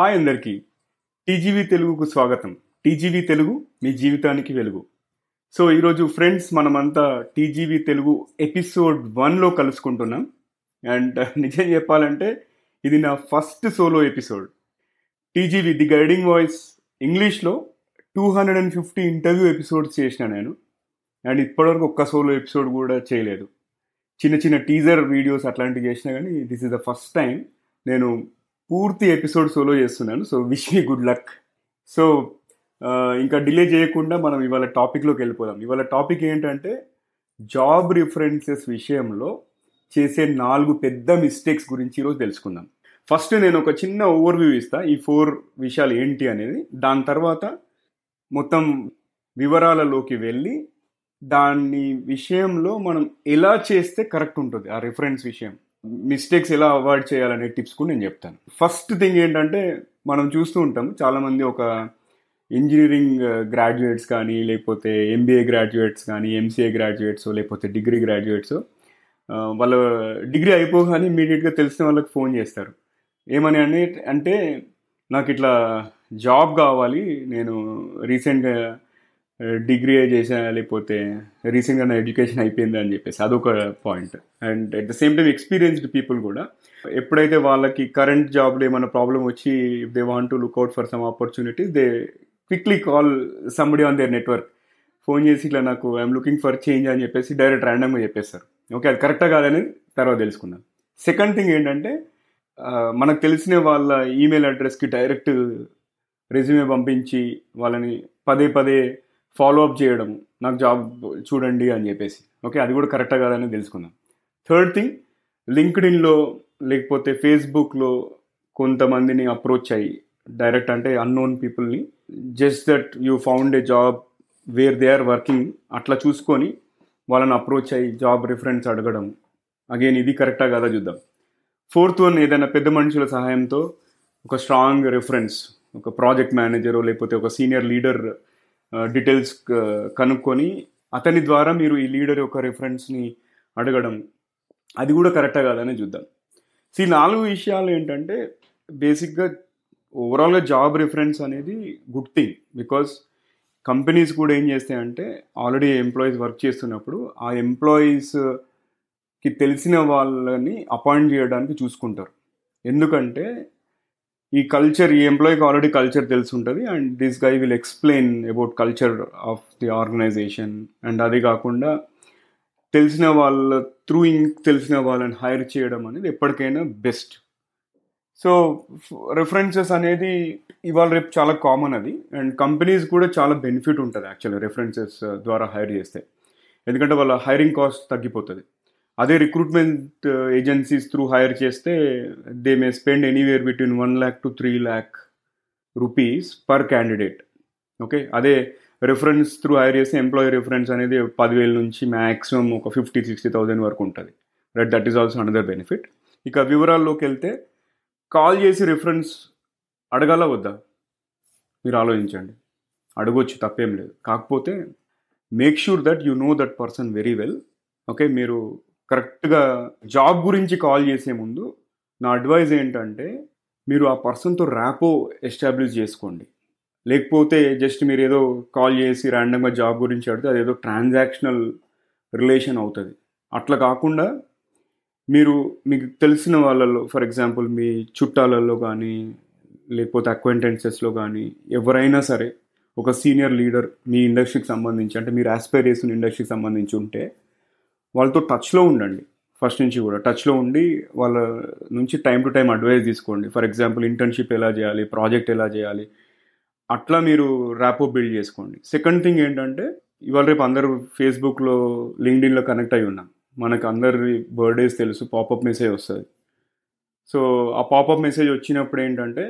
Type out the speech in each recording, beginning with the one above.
Hi అందరికీ. TGV తెలుగుకు స్వాగతం. టీజీవీ తెలుగు మీ జీవితానికి వెలుగు. సో ఈరోజు ఫ్రెండ్స్ మనమంతా టీజీవీ తెలుగు ఎపిసోడ్ వన్లో కలుసుకుంటున్నాం. అండ్ నిజం చెప్పాలంటే ఇది నా first solo episode. TGV the guiding voice ఇంగ్లీష్లో two hundred and fifty interview episodes చేసిన నేను. అండ్ ఇప్పటివరకు ఒక్క సోలో ఎపిసోడ్ కూడా చేయలేదు. చిన్న చిన్న టీజర్ వీడియోస్ అట్లాంటివి చేసినా కానీ this is the first time నేను పూర్తి ఎపిసోడ్ సోలో చేస్తున్నాను. So wish me good luck so ఇంకా డిలే చేయకుండా మనం ఇవాళ టాపిక్లోకి వెళ్ళిపోదాం. ఇవాళ టాపిక్ ఏంటంటే జాబ్ రిఫరెన్సెస్ విషయంలో చేసే నాలుగు పెద్ద మిస్టేక్స్ గురించి ఈరోజు తెలుసుకుందాం. ఫస్ట్ నేను ఒక చిన్న ఓవర్వ్యూ ఇస్తా. ఈ ఫోర్ విషయాలు ఏంటి అనేది. దాని తర్వాత మొత్తం వివరాలలోకి వెళ్ళి దాని విషయంలో మనం ఎలా చేస్తే కరెక్ట్ ఉంటుంది ఆ రిఫరెన్స్ విషయం. మిస్టేక్స్ ఎలా అవాయిడ్ చేయాలనే టిప్స్ కూడా నేను చెప్తాను. ఫస్ట్ థింగ్ ఏంటంటే మనం చూస్తూ ఉంటాం చాలామంది ఒక ఇంజనీరింగ్ గ్రాడ్యుయేట్స్ uh, కానీ లేకపోతే ఎంబీఏ గ్రాడ్యుయేట్స్ కానీ ఎంసీఏ గ్రాడ్యుయేట్స్ లేకపోతే డిగ్రీ గ్రాడ్యుయేట్స్ uh, వాళ్ళ డిగ్రీ అయిపోగానే ఇమీడియట్గా తెలిసిన వాళ్ళకి ఫోన్ చేస్తారు. ఏమని అనే అంటే నాకు ఇట్లా జాబ్ కావాలి నేను రీసెంట్గా డిగ్రీ చేసా లేకపోతే రీసెంట్గా నా ఎడ్యుకేషన్ అయిపోయింది అని చెప్పేసి అదొక point. And at the same time experienced people కూడా ఎప్పుడైతే వాళ్ళకి కరెంట్ జాబ్లో ఏమైనా ప్రాబ్లం వచ్చి if they want to look out for some opportunities they quickly call somebody on their network phone చేసి ఇట్లా నాకు ఐఎమ్ లుకింగ్ ఫర్ చేంజ్ అని చెప్పేసి డైరెక్ట్ ర్యాండమ్గా చెప్పేస్తారు. ఓకే అది కరెక్టా కాదని తర్వాత తెలుసుకున్నాను సెకండ్ థింగ్ ఏంటంటే మనకు తెలిసిన వాళ్ళ ఈమెయిల్ అడ్రస్కి డైరెక్ట్ రెజ్యూమే పంపించి వాళ్ళని పదే పదే ఫాలో అప్ చేయడం నాకు జాబ్ చూడండి అని చెప్పేసి. ఓకే అది కూడా కరెక్టా కాదని తెలుసుకుందాం. థర్డ్ థింగ్ లింక్డ్ఇన్లో లేకపోతే ఫేస్బుక్లో కొంతమందిని అప్రోచ్ అయ్యి డైరెక్ట్ అంటే అన్నోన్ పీపుల్ని just that you found a job where they are working అట్లా చూసుకొని వాళ్ళని అప్రోచ్ అయ్యి జాబ్ రిఫరెన్స్ అడగడం. అగైన్ ఇది కరెక్టా కదా చూద్దాం. ఫోర్త్ వన్ ఏదైనా పెద్ద మనుషుల సహాయంతో ఒక స్ట్రాంగ్ రిఫరెన్స్ ఒక ప్రాజెక్ట్ మేనేజరో లేకపోతే ఒక సీనియర్ లీడర్ డీటెయిల్స్ కనుక్కొని అతని ద్వారా మీరు ఈ లీడర్ యొక్క రిఫరెన్స్ని అడగడం అది కూడా కరెక్టా కాదని చూద్దాం. ఈ నాలుగు విషయాలు ఏంటంటే బేసిక్గా ఓవరాల్గా జాబ్ రిఫరెన్స్ అనేది గుడ్ థింగ్ బికాస్ కంపెనీస్ కూడా ఏం చేస్తాయంటే ఆల్రెడీ ఎంప్లాయీస్ వర్క్ చేస్తున్నప్పుడు ఆ ఎంప్లాయీస్కి తెలిసిన వాళ్ళని అపాయింట్ చేయడానికి చూసుకుంటారు. ఎందుకంటే ఈ కల్చర్ ఈ ఎంప్లాయీకి ఆల్రెడీ కల్చర్ తెలిసి ఉంటుంది and this guy will explain about culture of the organization and అది కాకుండా తెలిసిన వాళ్ళ త్రూ ఇంక్ తెలిసిన వాళ్ళని హైర్ చేయడం అనేది ఎప్పటికైనా బెస్ట్ సో రెఫరెన్సెస్ అనేది ఇవాళ రేపు చాలా కామన్ అది. అండ్ కంపెనీస్ కూడా చాలా బెనిఫిట్ ఉంటుంది యాక్చువల్లీ రెఫరెన్సెస్ ద్వారా హైర్ చేస్తే. ఎందుకంటే వాళ్ళ హైరింగ్ కాస్ట్ తగ్గిపోతుంది. అదే రిక్రూట్మెంట్ ఏజెన్సీస్ త్రూ హైర్ చేస్తే they may spend anywhere between one lakh to three lakh rupees per candidate okay అదే రిఫరెన్స్ త్రూ హైర్ చేస్తే ఎంప్లాయీ రిఫరెన్స్ అనేది పదివేల నుంచి మ్యాక్సిమం ఒక ఫిఫ్టీ సిక్స్టీ థౌసండ్ వరకు ఉంటుంది. Right that is also another benefit ఇక వివరాల్లోకి వెళ్తే కాల్ చేసి రిఫరెన్స్ అడగాల వద్దా? మీరు ఆలోచించండి. అడగొచ్చు తప్పేం లేదు. కాకపోతే make sure that you know that person very well okay మీరు కరెక్ట్గా జాబ్ గురించి కాల్ చేసే ముందు నా అడ్వైజ్ ఏంటంటే మీరు ఆ పర్సన్తో ర్యాపో ఎస్టాబ్లిష్ చేసుకోండి. లేకపోతే జస్ట్ మీరు ఏదో కాల్ చేసి ర్యాండమ్గా జాబ్ గురించి అడితే అదేదో ట్రాన్సాక్షనల్ రిలేషన్ అవుతుంది. అట్లా కాకుండా మీరు మీకు తెలిసిన వాళ్ళలో ఫర్ ఎగ్జాంపుల్ మీ చుట్టాలలో కానీ లేకపోతే అక్వైంటెన్సెస్లో కానీ ఎవరైనా సరే ఒక సీనియర్ లీడర్ మీ ఇండస్ట్రీకి సంబంధించి అంటే మీరు ఆస్పైర్ చేసిన ఇండస్ట్రీకి సంబంధించి ఉంటే వాళ్ళతో టచ్లో ఉండండి. ఫస్ట్ నుంచి కూడా టచ్లో ఉండి వాళ్ళ నుంచి టైం టు టైం అడ్వైస్ తీసుకోండి. ఫర్ ఎగ్జాంపుల్ ఇంటర్న్షిప్ ఎలా చేయాలి ప్రాజెక్ట్ ఎలా చేయాలి అట్లా మీరు ర్యాపో బిల్డ్ చేసుకోండి. సెకండ్ థింగ్ ఏంటంటే ఇవాళ రేపు అందరూ ఫేస్బుక్లో లింక్డ్ఇన్లో కనెక్ట్ అయి ఉన్నాం. మనకు అందరి బర్త్డేస్ తెలుసు పాపప్ మెసేజ్ వస్తుంది. సో ఆ పాపప్ మెసేజ్ వచ్చినప్పుడు ఏంటంటే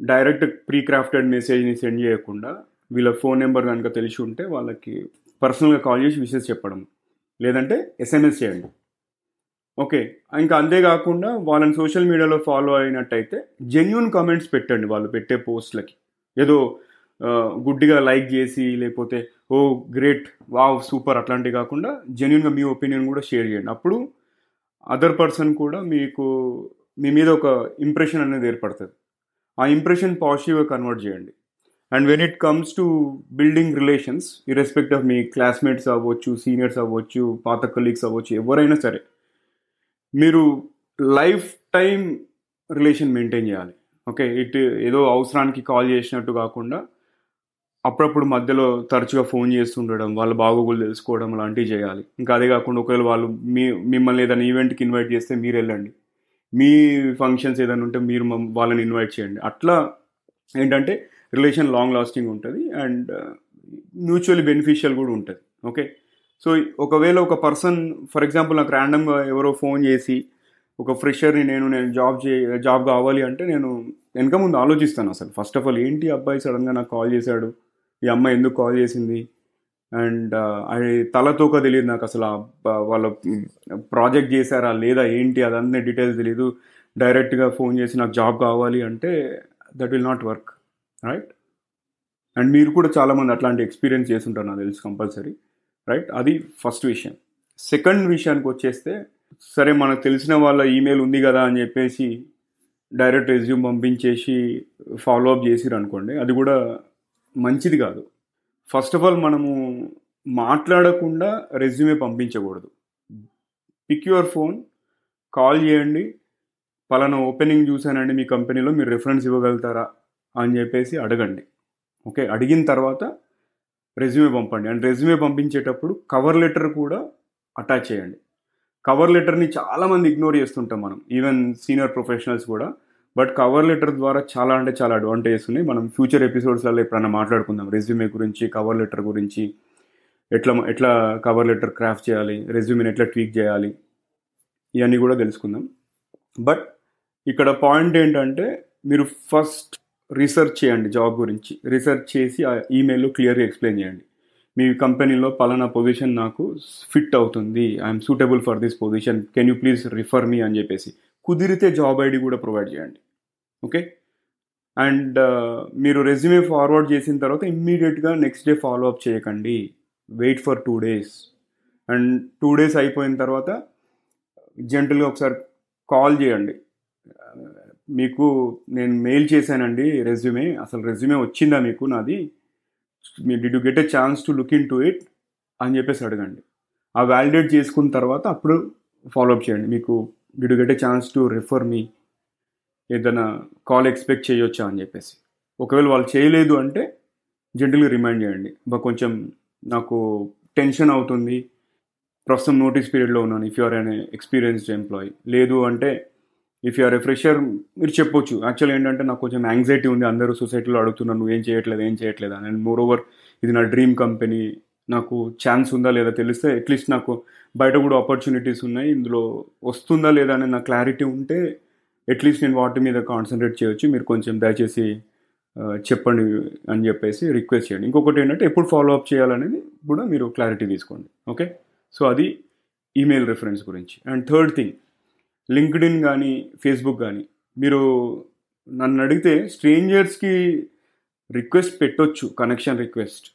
డైరెక్ట్ ప్రీ క్రాఫ్టెడ్ మెసేజ్ని సెండ్ చేయకుండా వీళ్ళ ఫోన్ నెంబర్ కనుక తెలిసి ఉంటే వాళ్ళకి పర్సనల్గా కాల్ చేసి విషెస్ చెప్పడం లేదంటే ఎస్ఎంఎస్ చేయండి. ఓకే. ఇంకా అంతేకాకుండా వాళ్ళని సోషల్ మీడియాలో ఫాలో అయినట్టయితే జెన్యున్ కామెంట్స్ పెట్టండి వాళ్ళు పెట్టే పోస్ట్లకి. ఏదో గుడ్డిగా లైక్ చేసి లేకపోతే ఓ గ్రేట్ వావ్ సూపర్ అట్లాంటివి కాకుండా జెన్యున్గా మీ ఒపీనియన్ కూడా షేర్ చేయండి. అప్పుడు అదర్ పర్సన్ కూడా మీకు మీ మీద ఒక ఇంప్రెషన్ అనేది ఏర్పడుతుంది. ఆ ఇంప్రెషన్ పాజిటివ్గా కన్వర్ట్ చేయండి. And when it comes to building relations irrespective of me classmates అవ్వచ్చు సీనియర్స్ అవ్వచ్చు పాత కలీగ్స్ అవ్వచ్చు ఎవరైనా సరే మీరు లైఫ్ టైం రిలేషన్ మెయింటైన్ చేయాలి. ఓకే ఇట్ ఏదో అవసరానికి కాల్ చేసినట్టు కాకుండా అప్పుడప్పుడు మధ్యలో తరచుగా ఫోన్ చేస్తుండడం వాళ్ళ బాగోగులు తెలుసుకోవడం లాంటివి చేయాలి. ఇంకా అదే కాకుండా ఒకవేళ వాళ్ళు మీ మిమ్మల్ని ఏదైనా ఈవెంట్కి ఇన్వైట్ చేస్తే మీరు వెళ్ళండి. మీ ఫంక్షన్స్ ఏదైనా ఉంటే మీరు వాళ్ళని ఇన్వైట్ చేయండి. అట్లా ఏంటంటే రిలేషన్ లాంగ్ లాస్టింగ్ ఉంటుంది అండ్ uh, మ్యూచువల్లీ బెనిఫిషియల్ కూడా ఉంటుంది. ఓకే? సో ఒకవేళ ఒక పర్సన్ ఫర్ ఎగ్జాంపుల్ నాకు ర్యాండమ్గా ఎవరో ఫోన్ చేసి ఒక ఫ్రెషర్ని నేను నేను జాబ్ చే జాబ్ కావాలి అంటే నేను వెనక ముందు ఆలోచిస్తాను అసలు. ఫస్ట్ ఆఫ్ ఆల్ ఏంటి అబ్బాయి సడన్గా నాకు కాల్ చేశాడు? ఈ అమ్మాయి ఎందుకు కాల్ చేసింది? అండ్ uh, అది తలతోక తెలియదు నాకు అసలు ఆ వాళ్ళ ప్రాజెక్ట్ చేశారా లేదా ఏంటి? అదన్నీ డీటెయిల్స్ తెలియదు డైరెక్ట్గా ఫోన్ చేసి నాకు జాబ్ కావాలి అంటే that will not work right and మీరు కూడా చాలామంది అట్లాంటి ఎక్స్పీరియన్స్ చేస్తుంటారు నాకు తెలుసు కంపల్సరీ రైట్ అది ఫస్ట్ విషయం. సెకండ్ విషయానికి వచ్చేస్తే సరే మనకు తెలిసిన వాళ్ళ ఈమెయిల్ ఉంది కదా అని చెప్పేసి డైరెక్ట్ రెజ్యూమ్ పంపించేసి ఫాలో అప్ చేసిరు అనుకోండి అది కూడా మంచిది కాదు. ఫస్ట్ ఆఫ్ ఆల్ మనము మాట్లాడకుండా రెజ్యూమే పంపించకూడదు. పిక్ యువర్ ఫోన్ కాల్ చేయండి. పలానా ఓపెనింగ్ చూశానండి మీ కంపెనీలో మీరు రెఫరెన్స్ ఇవ్వగలుగుతారా? అని చెప్పేసి అడగండి. ఓకే అడిగిన తర్వాత రెజ్యూమే పంపండి. అండ్ రెజ్యూమే పంపించేటప్పుడు కవర్ లెటర్ కూడా అటాచ్ చేయండి. కవర్ లెటర్ని చాలామంది ఇగ్నోర్ చేస్తుంటాం మనం ఈవెన్ సీనియర్ ప్రొఫెషనల్స్ కూడా. బట్ కవర్ లెటర్ ద్వారా చాలా అంటే చాలా అడ్వాంటేజెస్ ఉన్నాయి. మనం ఫ్యూచర్ ఎపిసోడ్స్లలో ఎప్పుడైనా మాట్లాడుకుందాం రెజ్యూమే గురించి కవర్ లెటర్ గురించి ఎట్లా ఎట్లా కవర్ లెటర్ క్రాఫ్ట్ చేయాలి రెజ్యూమేని ఎట్లా ట్వీక్ చేయాలి ఇవన్నీ కూడా తెలుసుకుందాం. బట్ ఇక్కడ పాయింట్ ఏంటంటే మీరు ఫస్ట్ రీసెర్చ్ చేయండి జాబ్ గురించి. రీసెర్చ్ చేసి ఆ ఈమెయిల్లో క్లియర్గా ఎక్స్ప్లెయిన్ చేయండి. మీ కంపెనీలో పలానా పొజిషన్ నాకు ఫిట్ అవుతుంది. I'm suitable for this position. Can you please refer me అని చెప్పేసి. కుదిరితే జాబ్ ఐడి కూడా ప్రొవైడ్ చేయండి. ఓకే? అండ్ మీరు రెజ్యూమే ఫార్వర్డ్ చేసిన తర్వాత ఇమ్మీడియట్గా నెక్స్ట్ డే ఫాలో అప్ చేయకండి. Wait for two days. And two days అయిపోయిన తర్వాత జెంటల్గా ఒకసారి కాల్ చేయండి. మీకు నేను మెయిల్ చేశానండి రెజ్యూమే అసలు రెజ్యూమే వచ్చిందా మీకు నాది? మీ did you get a chance to look into it అని చెప్పేసి అడగండి. ఆ వ్యాలిడేట్ చేసుకున్న తర్వాత అప్పుడు ఫాలోఅప్ చేయండి. మీకు did you get a chance to refer me ఏదైనా కాల్ ఎక్స్పెక్ట్ చేయొచ్చా అని చెప్పేసి. ఒకవేళ వాళ్ళు చేయలేదు అంటే జెంటల్గా రిమైండ్ చేయండి. కొంచెం నాకు టెన్షన్ అవుతుంది. ప్రస్తుతం నోటీస్ పీరియడ్లో ఉన్నాను. If you're an experienced employee లేదు అంటే ఇఫ్ యూఆర్ ఎ ఫ్రెషర్ మీరు చెప్పొచ్చు. యాక్చువల్ ఏంటంటే నాకు కొంచెం యాంగ్జైటీ ఉంది. అందరూ సొసైటీలో అడుగుతున్నారు నువ్వు ఏం చేయట్లేదు ఏం చేయట్లేదు అండ్ మోర్ ఓవర్ ఇది నా డ్రీమ్ కంపెనీ నాకు ఛాన్స్ ఉందా లేదా తెలిస్తే అట్లీస్ట్ నాకు బయట కూడా ఆపర్చునిటీస్ ఉన్నాయి. ఇందులో వస్తుందా లేదా అనే నా క్లారిటీ ఉంటే అట్లీస్ట్ నేను వాటి మీద కాన్సన్ట్రేట్ చేయొచ్చు. మీరు కొంచెం దయచేసి చెప్పండి అని చెప్పేసి రిక్వెస్ట్ చేయండి. ఇంకొకటి ఏంటంటే ఎప్పుడు ఫాలో అప్ చేయాలనేది కూడా మీరు క్లారిటీ తీసుకోండి. ఓకే సో అది ఈమెయిల్ రిఫరెన్స్ గురించి. అండ్ థర్డ్ థింగ్ లింక్డ్ఇన్ కానీ ఫేస్బుక్ కానీ మీరు నన్ను అడిగితే స్ట్రేంజర్స్కి రిక్వెస్ట్ పెట్టొచ్చు కనెక్షన్ రిక్వెస్ట్.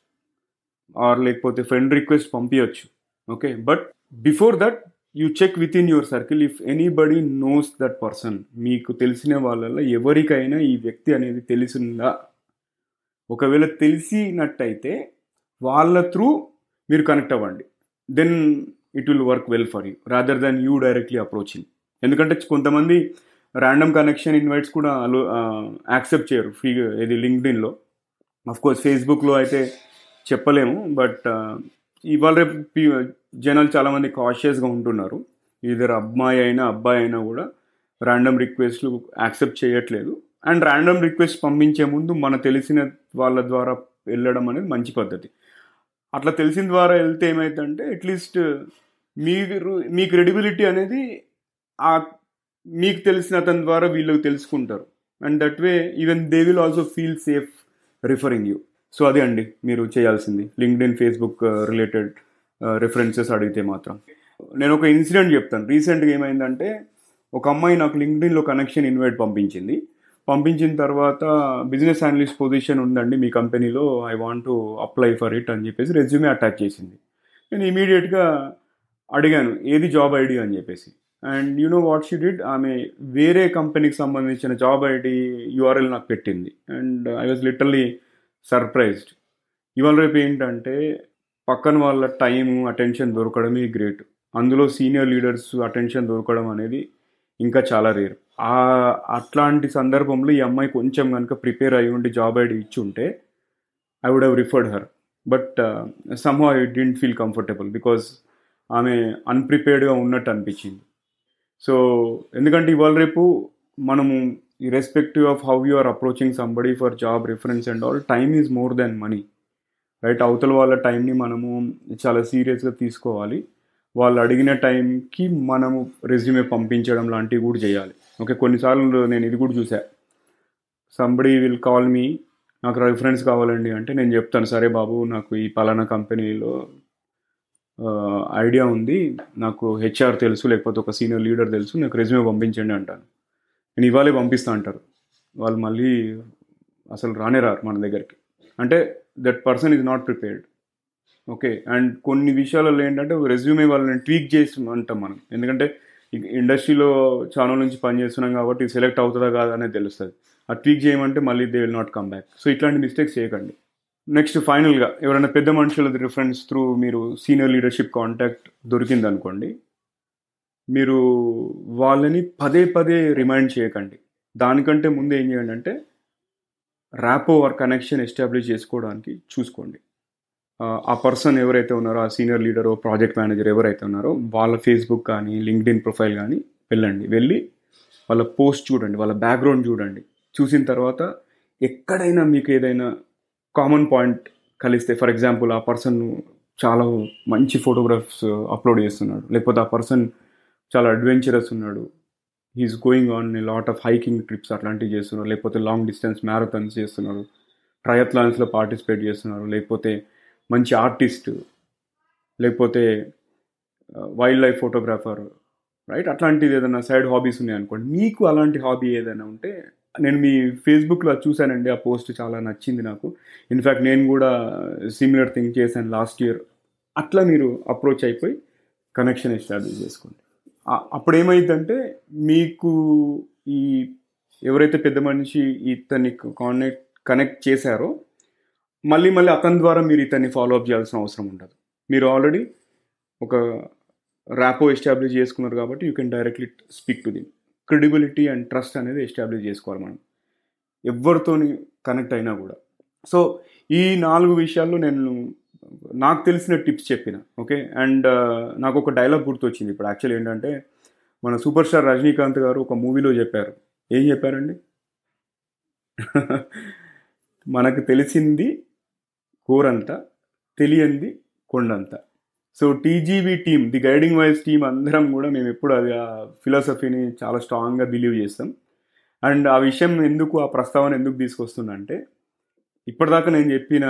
ఆర్ లేకపోతే ఫ్రెండ్ రిక్వెస్ట్ పంపించవచ్చు okay? But before that you check within your circle if anybody knows that person. మీకు తెలిసిన వాళ్ళల్లో ఎవరికైనా ఈ వ్యక్తి అనేది తెలిసిందా? ఒకవేళ తెలిసినట్టయితే వాళ్ళ త్రూ మీరు కనెక్ట్ అవ్వండి. Then it will work well for you rather than you directly approaching ఎందుకంటే కొంతమంది ర్యాండమ్ కనెక్షన్ ఇన్వైట్స్ కూడా యాక్సెప్ట్ చేయరు. ఫ్రీ ఇది లింక్డ్ఇన్లో కోర్స్ ఫేస్బుక్లో అయితే చెప్పలేము బట్ ఇవాళ రేపు జనాలు చాలామంది కాషియస్గా ఉంటున్నారు. ఇద్దరు అమ్మాయి అయినా అబ్బాయి అయినా కూడా ర్యాండమ్ రిక్వెస్ట్లు యాక్సెప్ట్ చేయట్లేదు. అండ్ ర్యాండమ్ రిక్వెస్ట్ పంపించే ముందు మన తెలిసిన వాళ్ళ ద్వారా వెళ్ళడం అనేది మంచి పద్ధతి. అట్లా తెలిసిన ద్వారా వెళ్తే ఏమైందంటే అట్లీస్ట్ మీరు మీ క్రెడిబిలిటీ అనేది ఆ మీకు తెలిసిన అతని ద్వారా వీళ్ళకి తెలుసుకుంటారు. And that way even they will also feel safe referring you so అదే అండి మీరు చేయాల్సింది. LinkedIn Facebook related references అడిగితే మాత్రం. నేను ఒక ఇన్సిడెంట్ చెప్తాను. రీసెంట్గా ఏమైందంటే ఒక అమ్మాయి నాకు లింక్డ్ఇన్లో కనెక్షన్ ఇన్వైట్ పంపించింది. పంపించిన తర్వాత బిజినెస్ అనలిస్ట్ పొజిషన్ ఉందండి మీ కంపెనీలో I want to apply for it అని చెప్పేసి రెజ్యూమే అటాచ్ చేసింది. నేను ఇమీడియట్గా అడిగాను ఏది జాబ్ ఐడి? అని చెప్పేసి. And you know what she did ఆమె వేరే కంపెనీకి సంబంధించిన జాబ్ ఐడి యూఆర్ఎల్ నాకు పెట్టింది. And I was literally surprised ఇవాళ రేపు ఏంటంటే పక్కన వాళ్ళ టైం అటెన్షన్ దొరకడమే గ్రేట్ అందులో సీనియర్ లీడర్స్ అటెన్షన్ దొరకడం అనేది ఇంకా చాలా రేర్ ఆ అట్లాంటి సందర్భంలో ఈ అమ్మాయి కొంచెం కనుక ప్రిపేర్ అయ్యి ఉండి జాబ్ ఐడి ఇచ్చి ఉంటే I would have referred her but somehow I didn't feel comfortable because ఆమె అన్ప్రిపేర్డ్గా ఉన్నట్టు అనిపించింది. సో ఎందుకంటే ఇవాళ రేపు మనము irrespective of how you are approaching somebody for job reference and all time is more than money right అవతల వాళ్ళ టైంని మనము చాలా సీరియస్గా తీసుకోవాలి. వాళ్ళు అడిగిన టైంకి మనము రెజ్యూమే పంపించడం లాంటివి కూడా చేయాలి. ఓకే కొన్నిసార్లు నేను ఇది కూడా చూసా. సంబడి విల్ కాల్ మీ నాకు రిఫరెన్స్ కావాలండి అంటే నేను చెప్తాను సరే బాబు నాకు ఈ పలానా కంపెనీలో ఐడియా ఉంది. నాకు హెచ్ఆర్ తెలుసు లేకపోతే ఒక సీనియర్ లీడర్ తెలుసు నాకు రెజ్యూమే పంపించండి అంటాను. నేను ఇవాళే పంపిస్తా అంటారు. వాళ్ళు మళ్ళీ అసలు రానే రారు మన దగ్గరికి. అంటే that person is not prepared okay and కొన్ని విషయాలలో ఏంటంటే రెజ్యూమే వాళ్ళని ట్వీక్ చేసి అంటాం మనం. ఎందుకంటే ఇండస్ట్రీలో చాలా నుంచి పనిచేస్తున్నాం కాబట్టి సెలెక్ట్ అవుతుందా కాదా అనేది తెలుస్తుంది. ఆ ట్వీక్ చేయమంటే మళ్ళీ they will not come back so ఇట్లాంటి మిస్టేక్స్ చేయకండి. నెక్స్ట్ ఫైనల్గా ఎవరైనా పెద్ద మనుషుల రిఫరెన్స్ త్రూ మీరు సీనియర్ లీడర్షిప్ కాంటాక్ట్ దొరికింది అనుకోండి మీరు వాళ్ళని పదే పదే రిమైండ్ చేయకండి. దానికంటే ముందు ఏం చేయండి అంటే ర్యాపో ఆర్ కనెక్షన్ ఎస్టాబ్లిష్ చేసుకోవడానికి చూసుకోండి. ఆ పర్సన్ ఎవరైతే ఉన్నారో ఆ సీనియర్ లీడర్ ప్రాజెక్ట్ మేనేజర్ ఎవరైతే ఉన్నారో వాళ్ళ ఫేస్బుక్ కానీ లింక్డ్ఇన్ ప్రొఫైల్ కానీ వెళ్ళండి. వెళ్ళి వాళ్ళ పోస్ట్ చూడండి వాళ్ళ బ్యాక్గ్రౌండ్ చూడండి. చూసిన తర్వాత ఎక్కడైనా మీకు ఏదైనా కామన్ పాయింట్ కలిస్తే ఫర్ ఎగ్జాంపుల్ ఆ పర్సన్ చాలా మంచి ఫోటోగ్రాఫ్స్ అప్లోడ్ చేస్తున్నాడు. లేకపోతే ఆ పర్సన్ చాలా అడ్వెంచరస్ ఉన్నాడు. He's going on lot of hiking trips అట్లాంటివి చేస్తున్నారు లేకపోతే లాంగ్ డిస్టెన్స్ మ్యారథాన్స్ చేస్తున్నారు ట్రయత్లాన్స్లో పార్టిసిపేట్ చేస్తున్నారు లేకపోతే మంచి ఆర్టిస్ట్ లేకపోతే వైల్డ్ లైఫ్ ఫోటోగ్రాఫర్ రైట్ అట్లాంటిది ఏదైనా సైడ్ హాబీస్ ఉన్నాయి అనుకోండి మీకు అలాంటి హాబీ ఏదైనా ఉంటే నేను మీ ఫేస్బుక్లో చూశానండి ఆ పోస్ట్ చాలా నచ్చింది నాకు. ఇన్ఫ్యాక్ట్ నేను కూడా uh, సిమిలర్ థింగ్ చేశాను లాస్ట్ ఇయర్ అట్లా మీరు అప్రోచ్ అయిపోయి కనెక్షన్ ఎస్టాబ్లిష్ చేసుకోండి. అప్పుడు ఏమైందంటే మీకు ఈ ఎవరైతే పెద్ద మనిషి ఇతన్ని కానెక్ట్ కనెక్ట్ చేశారో మళ్ళీ మళ్ళీ అతని ద్వారా మీరు ఇతన్ని ఫాలో అప్ చేయాల్సిన అవసరం ఉండదు. మీరు ఆల్రెడీ ఒక ర్యాపో ఎస్టాబ్లిష్ చేసుకున్నారు కాబట్టి you can directly speak to them credibility and trust అనేది ఎస్టాబ్లిష్ చేసుకోవాలి మనం. ఎవరితోని కనెక్ట్ అయినా కూడా. సో ఈ నాలుగు విషయాల్లో నేను నాకు తెలిసిన టిప్స్ చెప్పిన ఓకే? అండ్ నాకు ఒక డైలాగ్ గుర్తొచ్చింది ఇప్పుడు. యాక్చువల్ ఏంటంటే మన సూపర్ స్టార్ రజనీకాంత్ గారు ఒక మూవీలో చెప్పారు. ఏం చెప్పారండి? మనకు తెలిసింది కూరంత తెలియంది కొండంత. So TGV team the guiding voice team అందరం కూడా మేము ఎప్పుడు అది ఆ ఫిలాసఫీని చాలా స్ట్రాంగ్గా బిలీవ్ చేస్తాం. అండ్ ఆ విషయం ఎందుకు ఆ ప్రస్తావన ఎందుకు తీసుకొస్తుందంటే ఇప్పటిదాకా నేను చెప్పిన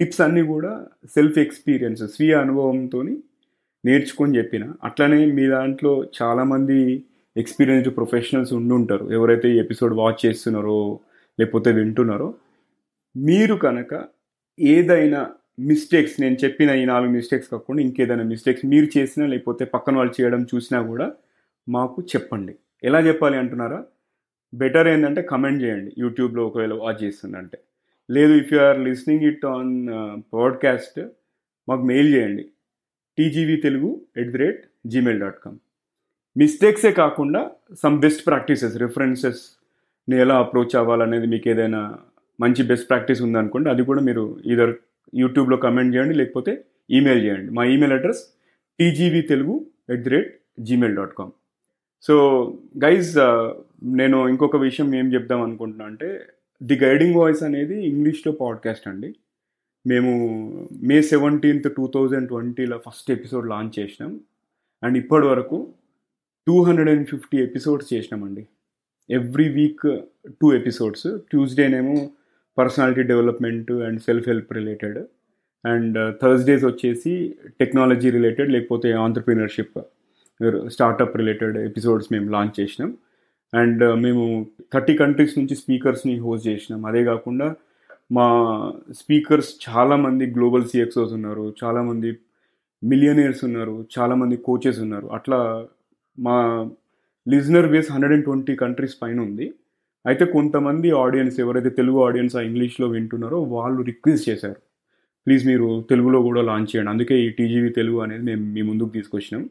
టిప్స్ అన్నీ కూడా సెల్ఫ్ ఎక్స్పీరియన్స్ స్వీయ అనుభవంతో నేర్చుకొని చెప్పిన. అట్లనే మీ దాంట్లో చాలామంది ఎక్స్పీరియన్స్డ్ ప్రొఫెషనల్స్ ఉండుంటారు. ఎవరైతే ఈ ఎపిసోడ్ వాచ్ చేస్తున్నారో లేకపోతే వింటున్నారో మీరు కనుక ఏదైనా మిస్టేక్స్ నేను చెప్పిన ఈ నాలుగు మిస్టేక్స్ కాకుండా ఇంకేదైనా మిస్టేక్స్ మీరు చేసినా లేకపోతే పక్కన వాళ్ళు చేయడం చూసినా కూడా మాకు చెప్పండి. ఎలా చెప్పాలి అంటున్నారా? బెటర్ ఏంటంటే కమెంట్ చేయండి. యూట్యూబ్లో ఒకవేళ వాచ్ చేస్తుందంటే. లేదు if you are listening it on podcast మాకు మెయిల్ చేయండి. TGV Telugu at the rate Gmail dot com మిస్టేక్సే కాకుండా సమ్ బెస్ట్ ప్రాక్టీసెస్ రిఫరెన్సెస్ని ఎలా అప్రోచ్ అవ్వాలనేది మీకు ఏదైనా మంచి బెస్ట్ ప్రాక్టీస్ ఉందనుకోండి అది కూడా మీరు ఈధర్ యూట్యూబ్లో కమెంట్ చేయండి లేకపోతే ఈమెయిల్ చేయండి. మా email address TGV Telugu at the rate Gmail dot com so guys నేను ఇంకొక విషయం ఏం చెప్దాం అనుకుంటున్నా అంటే ది గైడింగ్ వాయిస్ అనేది ఇంగ్లీష్లో పాడ్కాస్ట్ అండి. మేము మే సెవెంటీన్త్ టూ థౌజండ్ ట్వంటీలో ఫస్ట్ ఎపిసోడ్ లాంచ్ చేసినాం. అండ్ ఇప్పటి వరకు two hundred and fifty episodes చేసినామండి. Every week two episodes ట్యూస్డేనేమో personality development and self help related. And uh, Thursdays వచ్చేసి టెక్నాలజీ రిలేటెడ్ లేకపోతే ఆంటర్ప్రీనర్షిప్ స్టార్టప్ రిలేటెడ్ ఎపిసోడ్స్ మేము launch చేసినాం. And uh, మేము thirty countries నుంచి స్పీకర్స్ని హోస్ట్ చేసినాం. అదే కాకుండా మా స్పీకర్స్ చాలామంది గ్లోబల్ సిఎక్సోస్ ఉన్నారు చాలామంది మిలియనీర్స్ ఉన్నారు చాలామంది కోచెస్ ఉన్నారు. అట్లా మా listener base hundred and twenty countries పైన ఉంది. అయితే కొంతమంది ఆడియన్స్ ఎవరైతే తెలుగు ఆడియన్స్ ఆ ఇంగ్లీష్లో వింటున్నారో వాళ్ళు రిక్వెస్ట్ చేశారు. ప్లీజ్ మీరు తెలుగులో కూడా లాంచ్ చేయండి. అందుకే ఈ టీజీవీ తెలుగు అనేది మేము మీ ముందుకు తీసుకొచ్చినాం.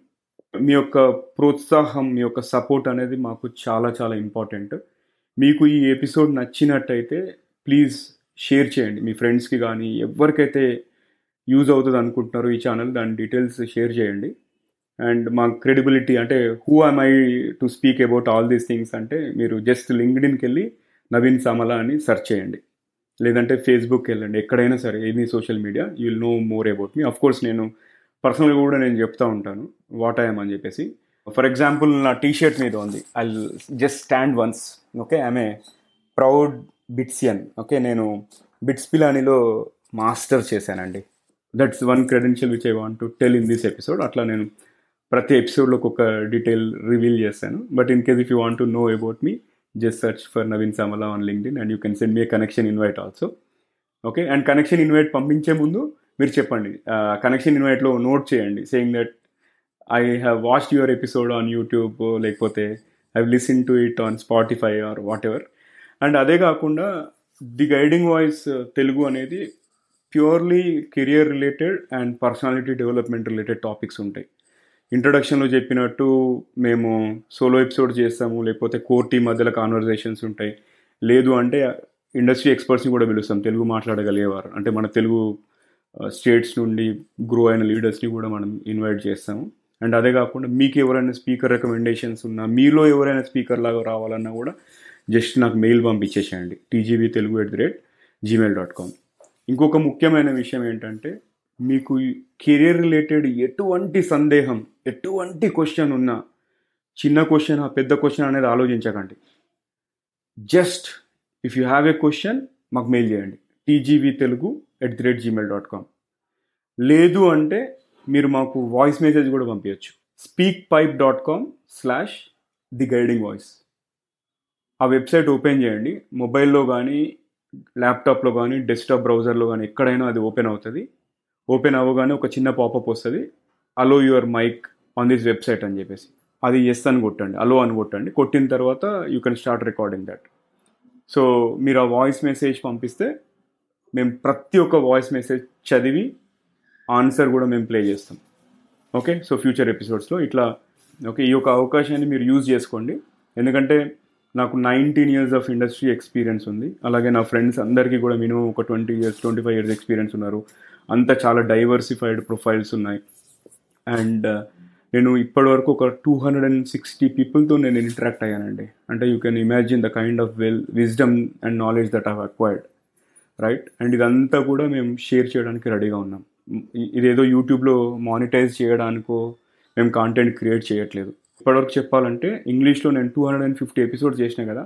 మీ యొక్క ప్రోత్సాహం మీ యొక్క సపోర్ట్ అనేది మాకు చాలా చాలా ఇంపార్టెంట్ మీకు ఈ ఎపిసోడ్ నచ్చినట్టయితే ప్లీజ్ షేర్ చేయండి. మీ ఫ్రెండ్స్కి కానీ ఎవరికైతే యూజ్ అవుతుంది అనుకుంటున్నారో ఈ ఛానల్ దాని డీటెయిల్స్ షేర్ చేయండి. అండ్ మా క్రెడిబిలిటీ అంటే who am I to speak about all these things అంటే మీరు జస్ట్ లింక్డ్ఇన్కి వెళ్ళి నవీన్ సమల అని సెర్చ్ చేయండి. లేదంటే ఫేస్బుక్కి వెళ్ళండి ఎక్కడైనా సరే any social media you will know more about me course నేను పర్సనల్గా కూడా నేను చెప్తా ఉంటాను వాట్ ఐఎమ్ అని చెప్పేసి. ఫర్ ఎగ్జాంపుల్ నా టీ షర్ట్ మీద ఉంది. I just stand once okay I'm a proud Bitsian okay నేను బిట్స్ పిలానిలో మాస్టర్ చేశానండి. That's one credential which I want to tell in this episode అట్లా నేను ప్రతి ఎపిసోడ్లోకి ఒక డీటెయిల్ రివీల్ చేస్తాను but in case if you want to know about me just search for Naveen Samala on LinkedIn and you can send me connection invite also. Okay? And connection invite పంపించే ముందు మీరు చెప్పండి. Connection ఇన్వైట్లో note చేయండి. Saying that I have watched your episode on YouTube లేకపోతే I listen to it on Spotify or whatever and అదే కాకుండా the guiding voice Telugu అనేది purely career related and personality development related topics ఉంటాయి. ఇంట్రడక్షన్లో చెప్పినట్టు మేము సోలో ఎపిసోడ్ చేస్తాము లేకపోతే కోర్ టీం మధ్యలో కాన్వర్జేషన్స్ ఉంటాయి. లేదు అంటే ఇండస్ట్రీ ఎక్స్పర్ట్స్ని కూడా పిలుస్తాం తెలుగు మాట్లాడగలిగేవారు. అంటే మన తెలుగు స్టేట్స్ నుండి గ్రో అయిన లీడర్స్ని కూడా మనం ఇన్వైట్ చేస్తాము. అండ్ అదే కాకుండా మీకు ఎవరైనా స్పీకర్ రికమెండేషన్స్ ఉన్నా మీలో ఎవరైనా స్పీకర్ లాగా రావాలన్నా కూడా జస్ట్ నాకు mail పంపించేసేయండి. TGV Telugu at the rate Gmail dot com ఇంకొక ముఖ్యమైన విషయం ఏంటంటే మీకు కెరియర్ రిలేటెడ్ ఎటువంటి సందేహం ఎటువంటి క్వశ్చన్ ఉన్నా చిన్న క్వశ్చన్ పెద్ద క్వశ్చన్ అనేది ఆలోచించకండి. Just if you have a question మాకు మెయిల్ చేయండి. TGV Telugu at the rate Gmail dot com లేదు అంటే మీరు మాకు వాయిస్ మెసేజ్ కూడా పంపించచ్చు SpeakPipe dot com slash the guiding voice ఆ వెబ్సైట్ ఓపెన్ చేయండి. మొబైల్లో కానీ ల్యాప్టాప్లో కానీ డెస్క్టాప్ బ్రౌజర్లో కానీ ఎక్కడైనా అది ఓపెన్ అవుతుంది. ఓపెన్ అవ్వగానే ఒక చిన్న పాపప్ వస్తుంది. Allow your mic on this website అని చెప్పేసి. అది ఎస్ అని కొట్టండి అలో అని కొట్టండి. కొట్టిన తర్వాత you can start recording that. So మీరు ఆ వాయిస్ మెసేజ్ పంపిస్తే మేము ప్రతి ఒక్క వాయిస్ మెసేజ్ చదివి ఆన్సర్ కూడా మేము ప్లే చేస్తాం. ఓకే? సో ఫ్యూచర్ ఎపిసోడ్స్లో ఇట్లా ఓకే ఈ యొక్క అవకాశాన్ని మీరు యూజ్ చేసుకోండి. ఎందుకంటే నాకు nineteen years of industry experience ఉంది. అలాగే నా ఫ్రెండ్స్ అందరికీ కూడా మినిమం ఒక twenty years twenty five years experience ఉన్నారు. అంతా చాలా డైవర్సిఫైడ్ ప్రొఫైల్స్ ఉన్నాయి. అండ్ uh, నేను ఇప్పటివరకు ఒక టూ హండ్రెడ్ అండ్ సిక్స్టీ పీపుల్తో నేను ఇంటరాక్ట్ అయ్యానండి. అంటే you can imagine the kind of well wisdom and knowledge that have acquired right and ఇదంతా కూడా మేము షేర్ చేయడానికి రెడీగా ఉన్నాం. ఇదేదో యూట్యూబ్లో మానిటైజ్ చేయడానికో మేము కాంటెంట్ క్రియేట్ చేయట్లేదు. ఇప్పటివరకు చెప్పాలంటే ఇంగ్లీష్లో నేను two hundred and fifty episodes చేసిన కదా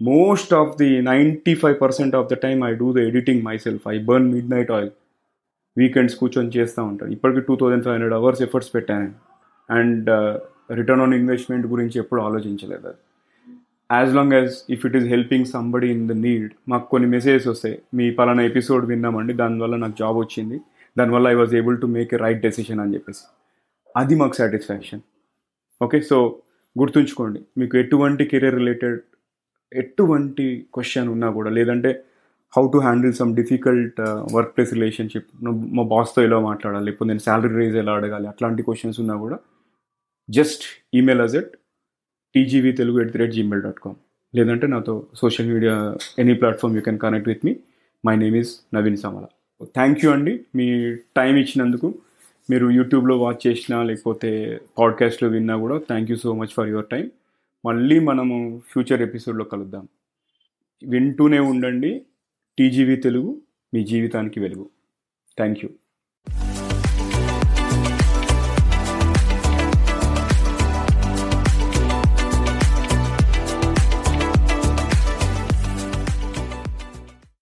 most of the ninety five percent of the time I do the editing myself I burn midnight oil weekends కూర్చొని చేస్తూ ఉంటాను. ఇప్పటికి two thousand five hundred hours efforts పెట్టాను. అండ్ రిటర్న్ ఆన్ ఇన్వెస్ట్మెంట్ గురించి ఎప్పుడు ఆలోచించలేదు అది. As long as if it is helping somebody in the need మాకు కొన్ని మెసేజెస్ వస్తాయి. మీ పలానా ఎపిసోడ్ విన్నామండి దానివల్ల నాకు జాబ్ వచ్చింది. దానివల్ల I was able to make a right decision అని చెప్పేసి. అది మాకు సాటిస్ఫాక్షన్ ఓకే సో గుర్తుంచుకోండి. మీకు ఎటువంటి కెరీర్ రిలేటెడ్ ఎటువంటి క్వశ్చన్ ఉన్నా కూడా లేదంటే how to handle some difficult workplace relationship మా బాస్తో ఎలా మాట్లాడాలి? లేకపోతే నేను శాలరీ రేజ్ ఎలా అడగాలి? అట్లాంటి క్వశ్చన్స్ ఉన్నా కూడా just email us at TGV Telugu at the rate Gmail dot com లేదంటే నాతో social media any platform you can connect with me my name is Naveen Samala thank you అండి మీ time ఇచ్చినందుకు మీరు యూట్యూబ్లో వాచ్ చేసినా లేకపోతే పాడ్కాస్ట్లో విన్నా కూడా thank you so much for your time మళ్ళీ మనము ఫ్యూచర్ ఎపిసోడ్లో కలుద్దాం. వింటూనే ఉండండి. టీజీవీ తెలుగు మీ జీవితానికి వెలుగు. Thank you